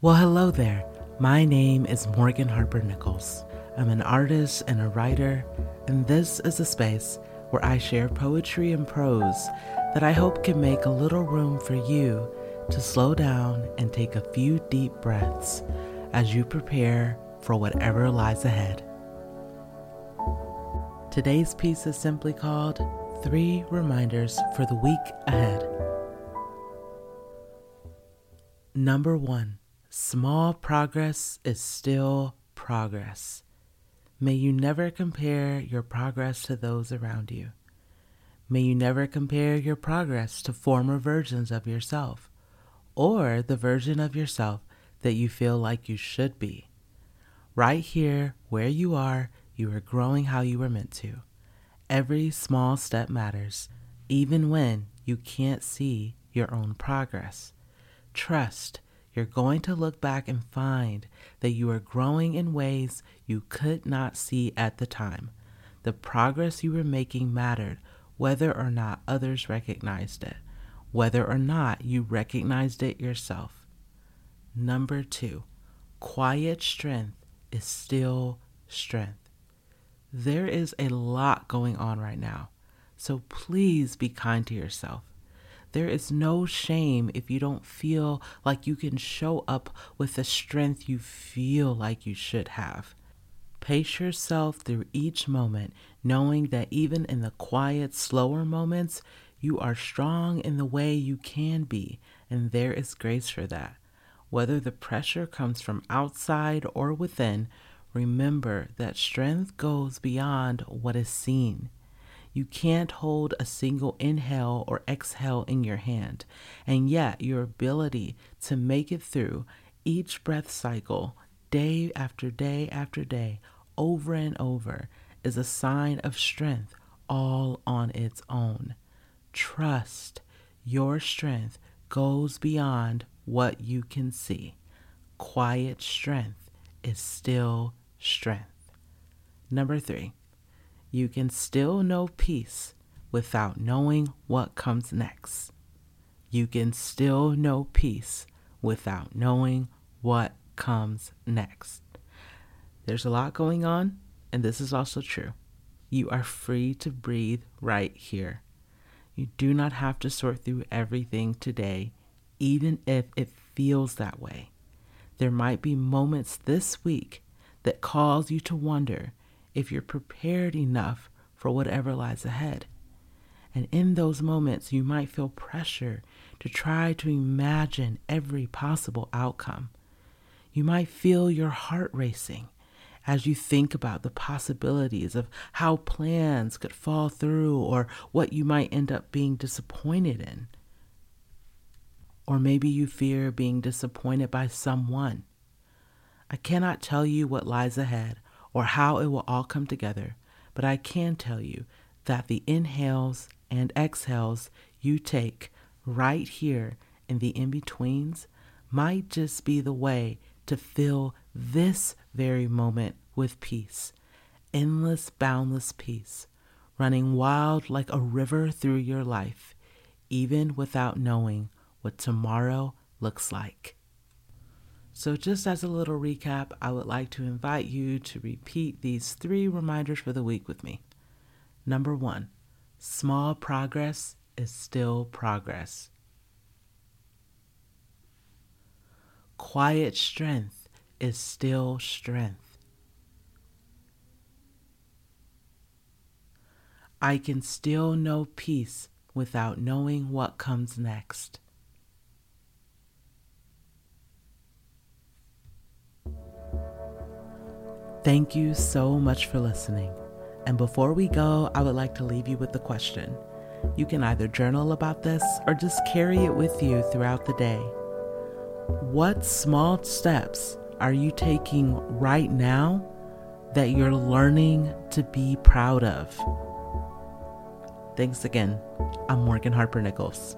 Well, hello there. My name is Morgan Harper Nichols. I'm an artist and a writer, and this is a space where I share poetry and prose that I hope can make a little room for you to slow down and take a few deep breaths as you prepare for whatever lies ahead. Today's piece is simply called Three Reminders for the Week Ahead. Number one, small progress is still progress. May you never compare your progress to those around you. May you never compare your progress to former versions of yourself or the version of yourself that you feel like you should be. Right here, where you are, you are growing how you were meant to. Every small step matters, even when you can't see your own progress. Trust you're going to look back and find that you are growing in ways you could not see at the time. The progress you were making mattered whether or not others recognized it, whether or not you recognized it yourself. Number two, quiet strength is still strength. There is a lot going on right now, so please be kind to yourself. There is no shame if you don't feel like you can show up with the strength you feel like you should have. Pace yourself through each moment, knowing that even in the quiet, slower moments, you are strong in the way you can be, and there is grace for that. Whether the pressure comes from outside or within, remember that strength goes beyond what is seen. You can't hold a single inhale or exhale in your hand, and yet your ability to make it through each breath cycle, day after day after day, over and over, is a sign of strength all on its own. Trust your strength goes beyond what you can see. Quiet strength is still strength. Number three, you can still know peace without knowing what comes next. You can still know peace without knowing what comes next. There's a lot going on, and this is also true. You are free to breathe right here. You do not have to sort through everything today, even if it feels that way. There might be moments this week that cause you to wonder if you're prepared enough for whatever lies ahead. And in those moments, you might feel pressure to try to imagine every possible outcome. You might feel your heart racing as you think about the possibilities of how plans could fall through or what you might end up being disappointed in. Or maybe you fear being disappointed by someone. I cannot tell you what lies ahead or how it will all come together, but I can tell you that the inhales and exhales you take right here in the in betweens might just be the way to fill this very moment with peace, endless, boundless peace, running wild like a river through your life, even without knowing what tomorrow looks like. So, just as a little recap, I would like to invite you to repeat these three reminders for the week with me. Number one, small progress is still progress. Quiet strength is still strength. I can still know peace without knowing what comes next. Thank you so much for listening. And before we go, I would like to leave you with the question. You can either journal about this or just carry it with you throughout the day. What small steps are you taking right now that you're learning to be proud of? Thanks again. I'm Morgan Harper Nichols.